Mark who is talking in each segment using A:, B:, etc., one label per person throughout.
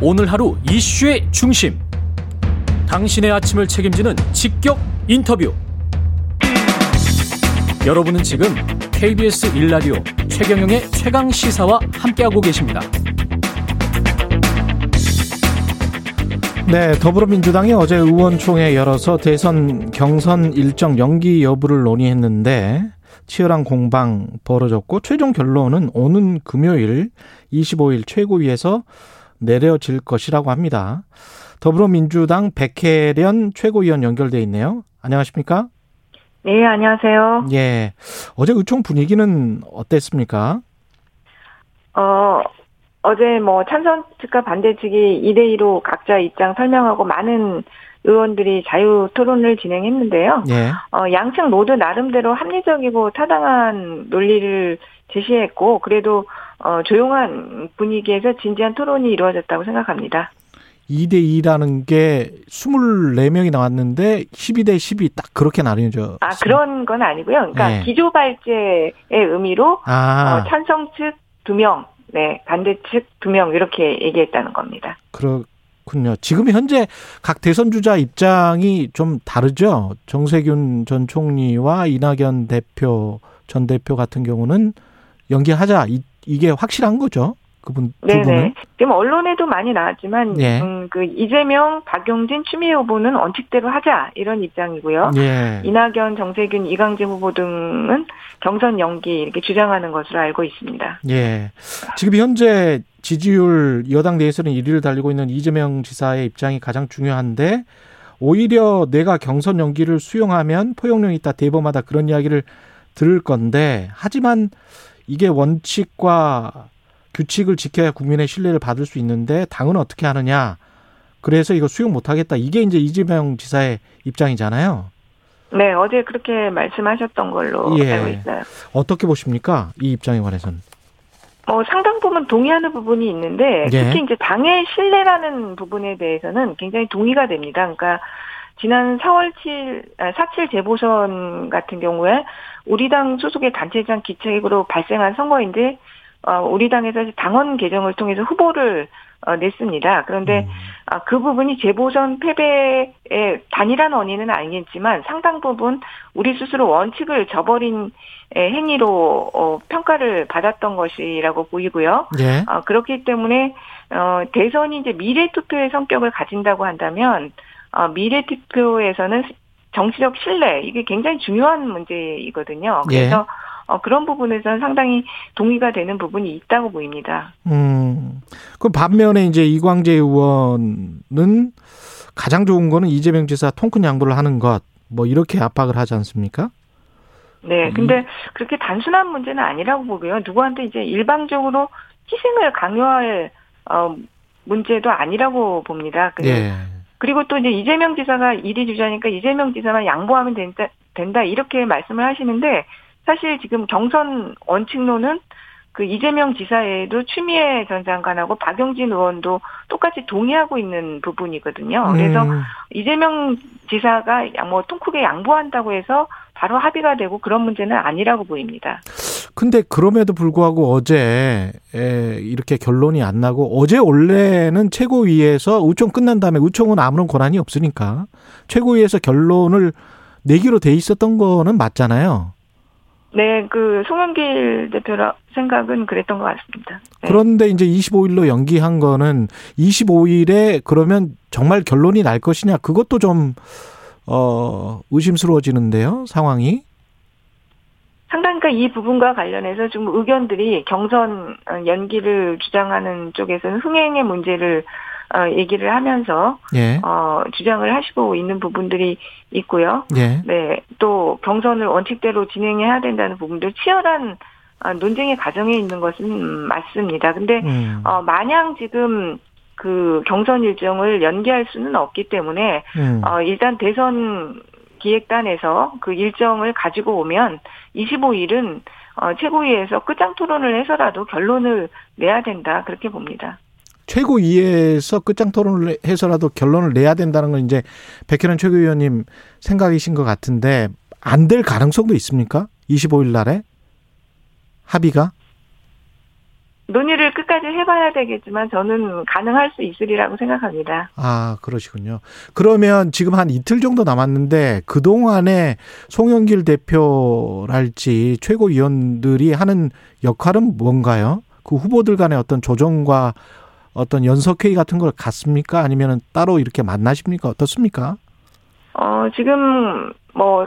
A: 오늘 하루 이슈의 중심. 당신의 아침을 책임지는 직격 인터뷰. 여러분은 지금 KBS 일라디오 최경영의 최강 시사와 함께하고 계십니다.
B: 네, 더불어민주당이 어제 의원총회 열어서 대선 경선 일정 연기 여부를 논의했는데 치열한 공방 벌어졌고 최종 결론은 오는 금요일 25일 최고위에서 내려질 것이라고 합니다. 더불어민주당 백혜련 최고위원 연결돼 있네요. 안녕하십니까?
C: 네, 안녕하세요.
B: 예. 어제 의총 분위기는 어땠습니까?
C: 어, 어제 뭐 찬성 측과 반대 측이 2대 2로 각자 입장 설명하고 많은 의원들이 자유 토론을 진행했는데요.
B: 예.
C: 어, 양측 모두 나름대로 합리적이고 타당한 논리를 제시했고, 그래도 어, 조용한 분위기에서 진지한 토론이 이루어졌다고 생각합니다.
B: 2대 2라는 게 24명이 나왔는데 12대 10이 딱 그렇게 나뉘어져.
C: 아, 그런 건 아니고요. 그러니까
B: 네.
C: 기조 발제의 의미로
B: 아,
C: 어, 찬성 측 2명, 네, 반대 측 2명 이렇게 얘기했다는 겁니다.
B: 그렇군요. 지금 현재 각 대선 주자 입장이 좀 다르죠. 정세균 전 총리와 이낙연 대표 전 대표 같은 경우는 연기하자 이, 이게 확실한 거죠. 그분 두 분은.
C: 네네. 지금 언론에도 많이 나왔지만,
B: 예.
C: 음, 그 이재명, 박용진, 추미애 후보는 원칙대로 하자 이런 입장이고요.
B: 예.
C: 이낙연, 정세균, 이강재 후보 등은 경선 연기 이렇게 주장하는 것으로 알고 있습니다.
B: 예. 지금 현재 지지율 여당 내에서는 1위를 달리고 있는 이재명 지사의 입장이 가장 중요한데 오히려 내가 경선 연기를 수용하면 포용력이 있다 대범하다 그런 이야기를 들을 건데 하지만 이게 원칙과 규칙을 지켜야 국민의 신뢰를 받을 수 있는데 당은 어떻게 하느냐 그래서 이거 수용 못하겠다 이게 이제 이재명 지사의 입장이잖아요
C: 네, 어제 그렇게 말씀하셨던 걸로
B: 예.
C: 알고 있어요.
B: 어떻게 보십니까 이 입장에 관해서는
C: 뭐 상당 부분 동의하는 부분이 있는데
B: 예.
C: 특히 이제 당의 신뢰라는 부분에 대해서는 굉장히 동의가 됩니다. 그러니까 지난 4월 7, 아, 4.7 재보선 같은 경우에 우리 당 소속의 단체장 기책으로 발생한 선거인데 어, 우리 당에서 당원 개정을 통해서 후보를 어, 냈습니다. 그런데
B: 음.
C: 아, 그 부분이 재보선 패배의 단일한 원인은 아니겠지만 상당 부분 우리 스스로 원칙을 저버린 에, 행위로 어, 평가를 받았던 것이라고 보이고요.
B: 예.
C: 어, 그렇기 때문에 어, 대선이 이제 미래 투표의 성격을 가진다고 한다면 어, 미래 투표에서는 정치적 신뢰 이게 굉장히 중요한 문제이거든요. 그래서 어, 그런 부분에서는 상당히 동의가 되는 부분이 있다고 보입니다.
B: 음. 그 반면에 이제 이광재 의원은 가장 좋은 거는 이재명 지사 통큰 양보를 하는 것, 뭐 이렇게 압박을 하지 않습니까?
C: 네,
B: 음.
C: 근데 그렇게 단순한 문제는 아니라고 보고요. 누구한테 이제 일방적으로 희생을 강요할 어, 문제도 아니라고 봅니다. 그-
B: 예.
C: 그리고 또 이제 이재명 지사가 1위 주자니까 이재명 지사만 양보하면 된다, 된다 이렇게 말씀을 하시는데 사실 지금 경선 원칙론은 그 이재명 지사에도 추미애 전 장관하고 박용진 의원도 똑같이 동의하고 있는 부분이거든요. 그래서
B: 음,
C: 이재명 지사가 양- 뭐 통크게 양보한다고 해서 바로 합의가 되고 그런 문제는 아니라고 보입니다.
B: 근데 그럼에도 불구하고 어제 에, 이렇게 결론이 안 나고 어제 원래는 최고위에서 의총 끝난 다음에 의총은 아무런 권한이 없으니까 최고위에서 결론을 내기로 돼 있었던 거는 맞잖아요.
C: 네, 그 송영길 대표라 생각은 그랬던 것 같습니다. 네.
B: 그런데 이제 25일로 연기한 거는 25일에 그러면 정말 결론이 날 것이냐 그것도 좀 어, 의심스러워지는데요, 상황이.
C: 상당히 이 부분과 관련해서 좀 의견들이 경선 어, 연기를 주장하는 쪽에서는 흥행의 문제를 어, 얘기를 하면서
B: 예.
C: 어, 주장을 하시고 있는 부분들이 있고요.
B: 예.
C: 네, 또 경선을 원칙대로 진행해야 된다는 부분들 치열한 아, 논쟁의 과정에 있는 것은 음, 맞습니다. 근데
B: 음.
C: 어, 마냥 지금 그 경선 일정을 연기할 수는 없기 때문에
B: 음.
C: 어, 일단 대선 기획단에서 그 일정을 가지고 오면 25일은 어, 최고위에서 끝장 토론을 해서라도 결론을 내야 된다 그렇게 봅니다.
B: 최고위에서 끝장 토론을 해서라도 결론을 내야 된다는 건 이제 백혜련 최고위원님 생각이신 것 같은데 안 될 가능성도 있습니까? 25일 날에 합의가
C: 논의를 끝까지 해봐야 되겠지만 저는 가능할 수 있으리라고 생각합니다.
B: 아, 그러시군요. 그러면 지금 한 이틀 정도 남았는데 그 동안에 송영길 대표랄지 최고위원들이 하는 역할은 뭔가요? 그 후보들 간의 어떤 조정과 어떤 연석회의 같은 걸 갖습니까? 아니면 따로 이렇게 만나십니까? 어떻습니까?
C: 어, 지금 뭐,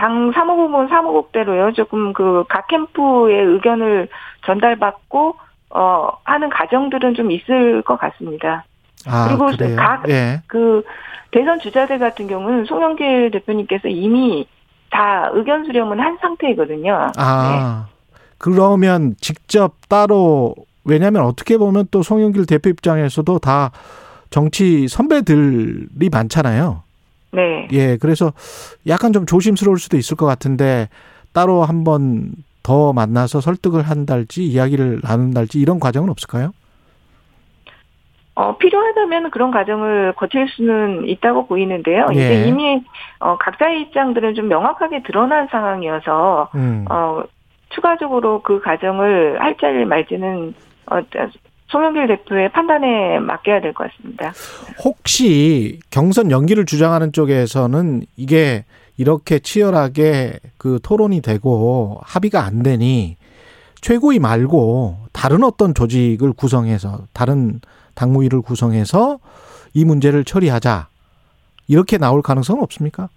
C: 당 사무국은 사무국대로요. 조금 그 각 캠프의 의견을 전달받고, 어, 하는 과정들은 좀 있을 것 같습니다.
B: 아,
C: 그리고
B: 그래요?
C: 각-
B: 예.
C: 그 대선 주자들 같은 경우는 송영길 대표님께서 이미 다 의견 수렴은 한 상태이거든요.
B: 아, 그러면 직접 따로 왜냐하면 어떻게 보면 또 송영길 대표 입장에서도 다 정치 선배들이 많잖아요.
C: 네.
B: 예, 그래서 약간 좀 조심스러울 수도 있을 것 같은데 따로 한번 더 만나서 설득을 한달지 이야기를 나눈달지 이런 과정은 없을까요?
C: 어, 필요하다면 그런 과정을 거칠 수는 있다고 보이는데요.
B: 예.
C: 이제 이미 어, 각자의 입장들은 좀 명확하게 드러난 상황이어서
B: 음.
C: 어, 추가적으로 그 과정을 할지를 말지는 어, 송영길 대표의 판단에 맡겨야 될 것 같습니다.
B: 혹시 경선 연기를 주장하는 쪽에서는 이게 이렇게 치열하게 그 토론이 되고 합의가 안 되니 최고위 말고 다른 어떤 조직을 구성해서 다른 당무위를 구성해서 이 문제를 처리하자 이렇게 나올 가능성은 없습니까?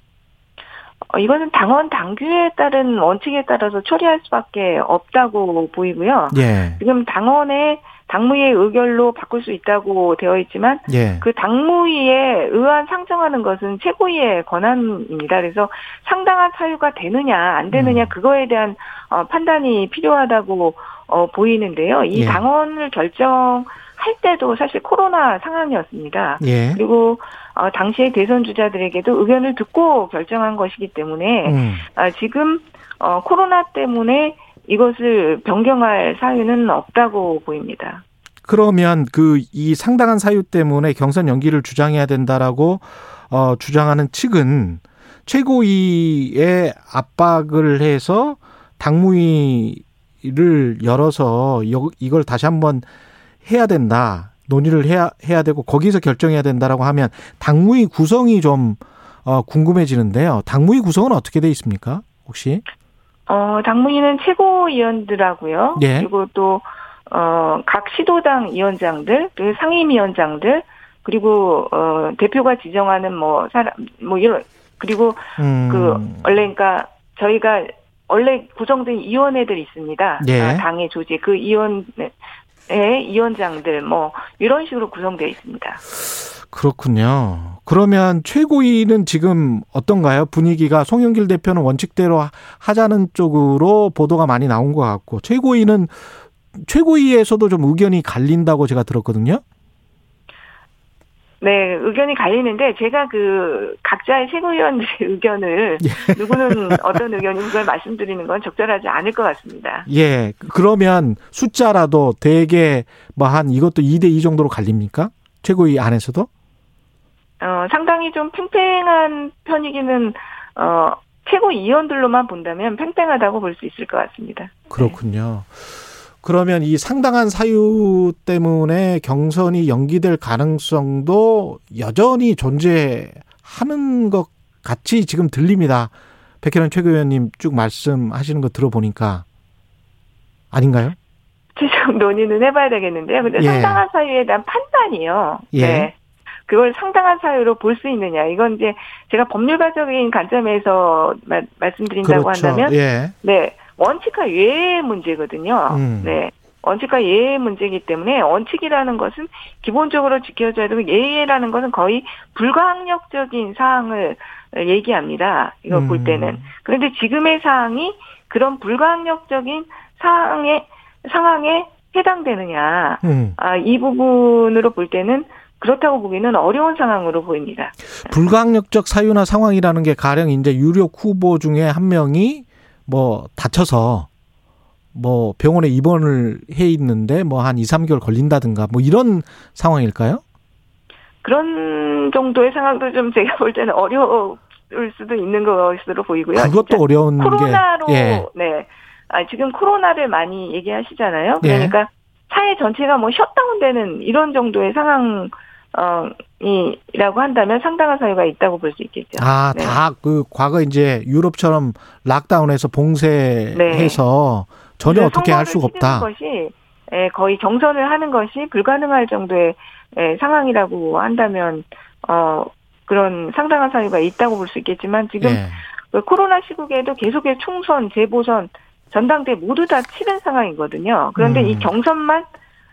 C: 어, 이거는 당원 당규에 따른 원칙에 따라서 처리할 수밖에 없다고 보이고요.
B: 예,
C: 지금 당원의 당무위의 의결로 바꿀 수 있다고 되어 있지만
B: 예,
C: 그 당무위에 의안 상정하는 것은 최고위의 권한입니다. 그래서 상당한 사유가 되느냐 안 되느냐
B: 음.
C: 그거에 대한 어, 판단이 필요하다고 어, 보이는데요. 이
B: 예.
C: 당원을 결정 할 때도 사실 코로나 상황이었습니다.
B: 예,
C: 그리고 어, 당시의 대선 주자들에게도 의견을 듣고 결정한 것이기 때문에
B: 음,
C: 아, 지금 어, 코로나 때문에 이것을 변경할 사유는 없다고 보입니다.
B: 그러면 그 이 상당한 사유 때문에 경선 연기를 주장해야 된다라고 어 주장하는 측은 최고위에 압박을 해서 당무위를 열어서 여- 이걸 다시 한번 해야 된다. 논의를 해야 해야 되고 거기서 결정해야 된다라고 하면 당무위 구성이 좀 어, 궁금해지는데요. 당무위 구성은 어떻게 돼 있습니까? 혹시?
C: 어, 당무위는 최고위원들하고요.
B: 예.
C: 그리고 또, 어, 각 시도당 위원장들, 그 상임위원장들, 그리고, 어, 대표가 지정하는 뭐, 사람, 뭐, 이런, 그리고
B: 음,
C: 그, 원래, 그러니까 저희가 원래 구성된 위원회들 있습니다.
B: 예.
C: 아, 당의 조직, 그 위원회, 위원장들, 뭐, 이런 식으로 구성되어 있습니다.
B: 그렇군요. 그러면 최고위는 지금 어떤가요? 분위기가 송영길 대표는 원칙대로 하- 하자는 쪽으로 보도가 많이 나온 것 같고 최고위는 최고위에서도 좀 의견이 갈린다고 제가 들었거든요.
C: 네, 의견이 갈리는데 제가 그 각자의 최고위원들의 의견을
B: 예.
C: 누구는 어떤 의견인지 그걸 말씀드리는 건 적절하지 않을 것 같습니다.
B: 예. 그러면 숫자라도 대개 뭐 한 이것도 2대 2 정도로 갈립니까? 최고위 안에서도?
C: 어, 상당히 좀 팽팽한 편이기는 어, 최고위원들로만 본다면 팽팽하다고 볼 수 있을 것 같습니다.
B: 그렇군요. 그러면 이 상당한 사유 때문에 경선이 연기될 가능성도 여전히 존재하는 것 같이 지금 들립니다. 백혜련 최고위원님 쭉 말씀하시는 거 들어보니까 아닌가요?
C: 최종 논의는 해봐야 되겠는데요. 근데
B: 예.
C: 상당한 사유에 대한 판단이요.
B: 예.
C: 네. 그걸 상당한 사유로 볼 수 있느냐. 이건 이제 제가 법률가적인 관점에서 말, 말씀드린다고
B: 그렇죠.
C: 한다면
B: 예.
C: 네, 원칙과 예의 문제거든요.
B: 음.
C: 네. 원칙과 예의 문제이기 때문에 원칙이라는 것은 기본적으로 지켜져야 되고 예의라는 것은 거의 불가항력적인 사항을 얘기합니다. 이걸
B: 음.
C: 볼 때는. 그런데 지금의 사항이 그런 불가항력적인 사항에 상황에 해당되느냐.
B: 음.
C: 아, 이 부분으로 볼 때는 그렇다고 보기는 어려운 상황으로 보입니다.
B: 불가항력적 사유나 상황이라는 게 가령 이제 유력 후보 중에 한 명이 뭐 다쳐서 뭐 병원에 입원을 해 있는데 뭐 한 2, 3개월 걸린다든가 뭐 이런 상황일까요?
C: 그런 정도의 상황도 좀 제가 볼 때는 어려울 수도 있는 것으로 보이고요.
B: 그것도 어려운
C: 코로나로
B: 게 예.
C: 네. 아, 지금 코로나를 많이 얘기하시잖아요.
B: 예.
C: 그러니까 사회 전체가 뭐 셧다운되는 이런 정도의 상황 어, 이라고 한다면 상당한 사유가 있다고 볼 수 있겠죠.
B: 아,
C: 네.
B: 다그 과거 이제 유럽처럼 락다운해서 봉쇄해서 전혀 어떻게 할 수가 없다.
C: 것이 예, 거의 경선을 하는 것이 불가능할 정도의 예, 상황이라고 한다면 어 그런 상당한 사유가 있다고 볼 수 있겠지만 지금
B: 예.
C: 그 코로나 시국에도 계속해서 총선, 재보선, 전당대 모두 다 치른 상황이거든요. 그런데
B: 음.
C: 이 경선만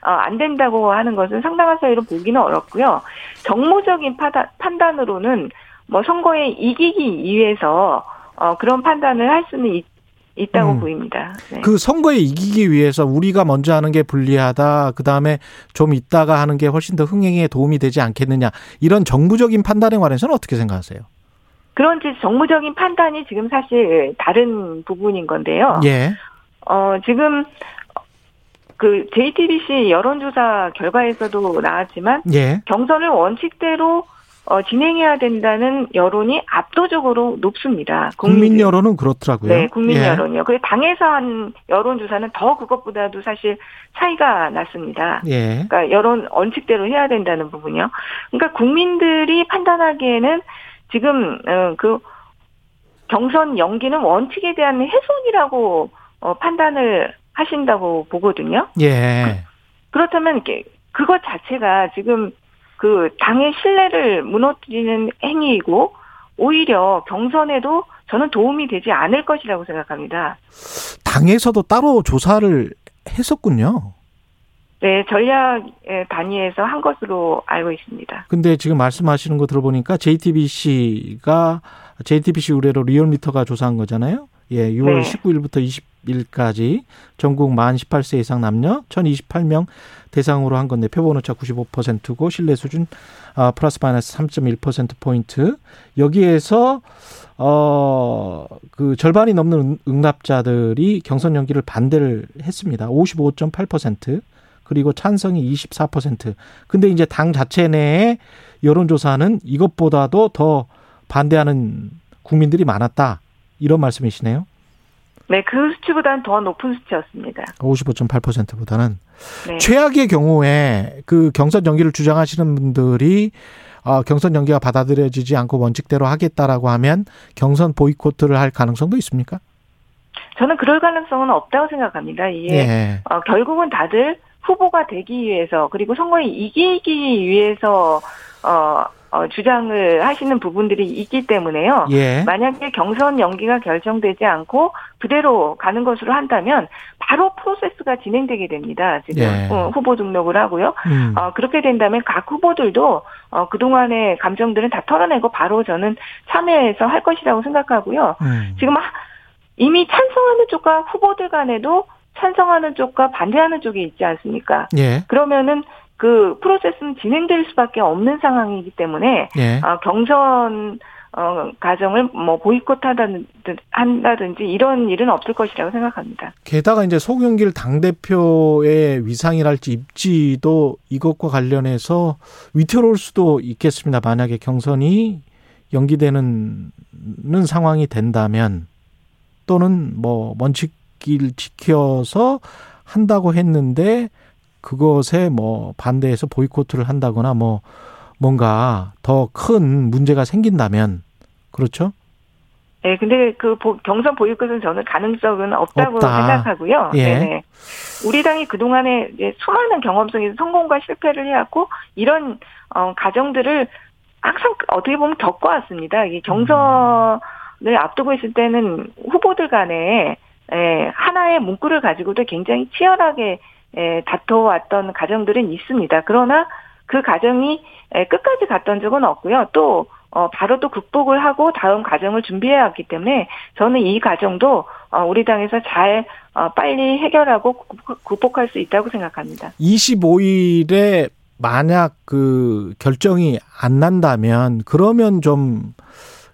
C: 어, 안 된다고 하는 것은 상당한 사유로 보기는 어렵고요. 정무적인 파단, 판단으로는 뭐 선거에 이기기 위해서 어, 그런 판단을 할 수는 있, 있다고
B: 음.
C: 보입니다. 네.
B: 그 선거에 이기기 위해서 우리가 먼저 하는 게 불리하다. 그 다음에 좀 있다가 하는 게 훨씬 더 흥행에 도움이 되지 않겠느냐. 이런 정부적인 판단에 관해서는 어떻게 생각하세요?
C: 그런 정무적인 판단이 지금 사실 다른 부분인 건데요.
B: 예.
C: 어, 지금 그 JTBC 여론조사 결과에서도 나왔지만
B: 예.
C: 경선을 원칙대로 어, 진행해야 된다는 여론이 압도적으로 높습니다.
B: 국민
C: 국민들.
B: 여론은 그렇더라고요.
C: 네, 국민
B: 예.
C: 여론이요. 그 당에서 한 여론조사는 더 그것보다도 사실 차이가 났습니다.
B: 예.
C: 그러니까 여론 원칙대로 해야 된다는 부분이요. 그러니까 국민들이 판단하기에는 지금 어, 그 경선 연기는 원칙에 대한 훼손이라고 어, 판단을 하신다고 보거든요.
B: 예.
C: 그 렇다면 이게 그것 자체가 지금 그 당의 신뢰를 무너뜨리는 행위이고 오히려 경선에도 저는 도움이 되지 않을 것이라고 생각합니다.
B: 당에서도 따로 조사를 했었군요.
C: 네, 전략 단위에서 한 것으로 알고 있습니다.
B: 근데 지금 말씀하시는 거 들어보니까 JTBC가 JTBC 의뢰로 리얼미터가 조사한 거잖아요. 예, 6월
C: 네.
B: 19일부터 20 일까지 전국 만 18세 이상 남녀 1028명 대상으로 한 건데 표본 오차 95%고 신뢰 수준 아, 플러스 마이너스 3.1% 포인트. 여기에서 어그 절반이 넘는 응- 응답자들이 경선 연기를 반대를 했습니다. 55.8%. 그리고 찬성이 24%. 근데 이제 당 자체 내에 여론조사는 이것보다도 더 반대하는 국민들이 많았다. 이런 말씀이시네요.
C: 네, 그 수치보다는 더 높은 수치였습니다.
B: 55.8%보다는.
C: 네.
B: 최악의 경우에 그 경선 연기를 주장하시는 분들이 어, 경선 연기가 받아들여지지 않고 원칙대로 하겠다라고 하면 경선 보이콧을 할 가능성도 있습니까?
C: 저는 그럴 가능성은 없다고 생각합니다. 이게
B: 예.
C: 어, 결국은 다들 후보가 되기 위해서 그리고 선거에 이기기 위해서 어, 어, 주장을 하시는 부분들이 있기 때문에요.
B: 예.
C: 만약에 경선 연기가 결정되지 않고 그대로 가는 것으로 한다면 바로 프로세스가 진행되게 됩니다. 지금
B: 예.
C: 어, 후보 등록을 하고요.
B: 음.
C: 어, 그렇게 된다면 각 후보들도 어, 그동안의 감정들은 다 털어내고 바로 저는 참여해서 할 것이라고 생각하고요.
B: 음.
C: 지금 하- 이미 찬성하는 쪽과 후보들 간에도 찬성하는 쪽과 반대하는 쪽이 있지 않습니까?
B: 예.
C: 그러면은 그 프로세스는 진행될 수밖에 없는 상황이기 때문에
B: 예.
C: 어, 경선 어, 과정을 뭐 보이콧하다든지 한다든지 이런 일은 없을 것이라고 생각합니다.
B: 게다가 이제 송영길 당 대표의 위상이랄지 입지도 이것과 관련해서 위태로울 수도 있겠습니다. 만약에 경선이 연기되는 는 상황이 된다면 또는 뭐 원칙을 지켜서 한다고 했는데 그것에 뭐 반대해서 보이콧을 한다거나 뭐 뭔가 더 큰 문제가 생긴다면 그렇죠?
C: 네, 근데 그 보- 경선 보이콧은 저는 가능성은 없다고
B: 없다.
C: 생각하고요.
B: 예.
C: 네네. 우리 당이 그동안에 수많은 경험 속에서 성공과 실패를 해왔고 이런 어, 가정들을 항상 어떻게 보면 겪어왔습니다. 이 경선을 앞두고 있을 때는 후보들 간에 에, 하나의 문구를 가지고도 굉장히 치열하게 에, 다퉈왔던 가정들은 있습니다. 그러나 그 가정이 에, 끝까지 갔던 적은 없고요. 또 어, 바로 또 극복을 하고 다음 과정을 준비해 왔기 때문에 저는 이 과정도 어, 우리 당에서 잘 어, 빨리 해결하고 극복- 극복할 수 있다고 생각합니다.
B: 25일에 만약 그 결정이 안 난다면 그러면 좀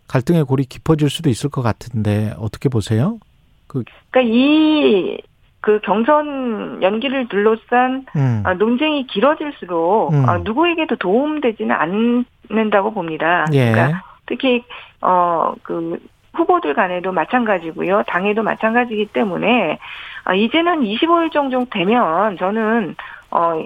B: 갈등의 골이 깊어질 수도 있을 것 같은데 어떻게 보세요?
C: 그러니까 이 그 경선 연기를 둘러싼
B: 음.
C: 어, 논쟁이 길어질수록
B: 음.
C: 어, 누구에게도 도움되지는 않는다고 봅니다.
B: 예.
C: 그러니까 특히 어그 후보들 간에도 마찬가지고요. 당에도 마찬가지이기 때문에 아, 이제는 25일 정도 되면 저는 어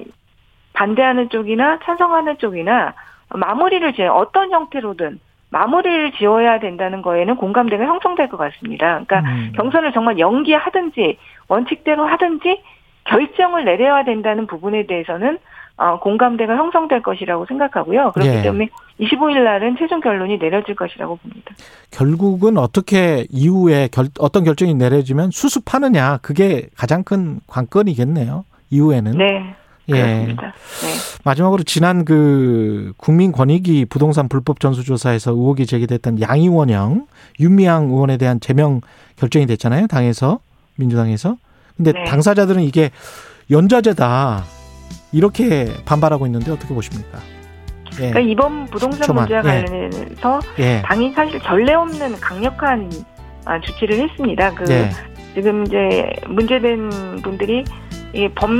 C: 반대하는 쪽이나 찬성하는 쪽이나 마무리를 지 어떤 형태로든 마무리를 지어야 된다는 거에는 공감대가 형성될 것 같습니다. 그러니까
B: 음.
C: 경선을 정말 연기하든지 원칙대로 하든지 결정을 내려야 된다는 부분에 대해서는 어, 공감대가 형성될 것이라고 생각하고요. 그렇기
B: 예.
C: 때문에 25일 날은 최종 결론이 내려질 것이라고 봅니다.
B: 결국은 어떻게 이후에 결, 어떤 결정이 내려지면 수습하느냐 그게 가장 큰 관건이겠네요. 이후에는.
C: 네.
B: 예.
C: 그렇습니다. 네.
B: 마지막으로 지난 그 국민권익위 부동산 불법 전수조사에서 의혹이 제기됐던 양이원형 윤미향 의원에 대한 제명 결정이 됐잖아요. 당에서 민주당에서. 근데
C: 네.
B: 당사자들은 이게 연좌제다 이렇게 반발하고 있는데 어떻게 보십니까? 예.
C: 그러니까 이번 부동산
B: 초만.
C: 문제와
B: 예.
C: 관련해서
B: 예.
C: 당이 사실 전례 없는 강력한 아, 조치를 했습니다. 그
B: 예.
C: 지금 이제 문제된 분들이 이 법,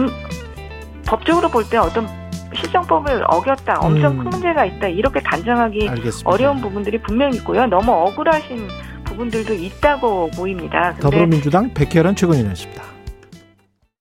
C: 법적으로 볼 때 어떤 실정법을 어겼다, 엄청
B: 음.
C: 큰 문제가 있다, 이렇게 단정하기
B: 알겠습니다.
C: 어려운 부분들이 분명히 있고요. 너무 억울하신 부분들도 있다고 보입니다.
B: 더불어민주당 백혜련 최고위원이었습니다.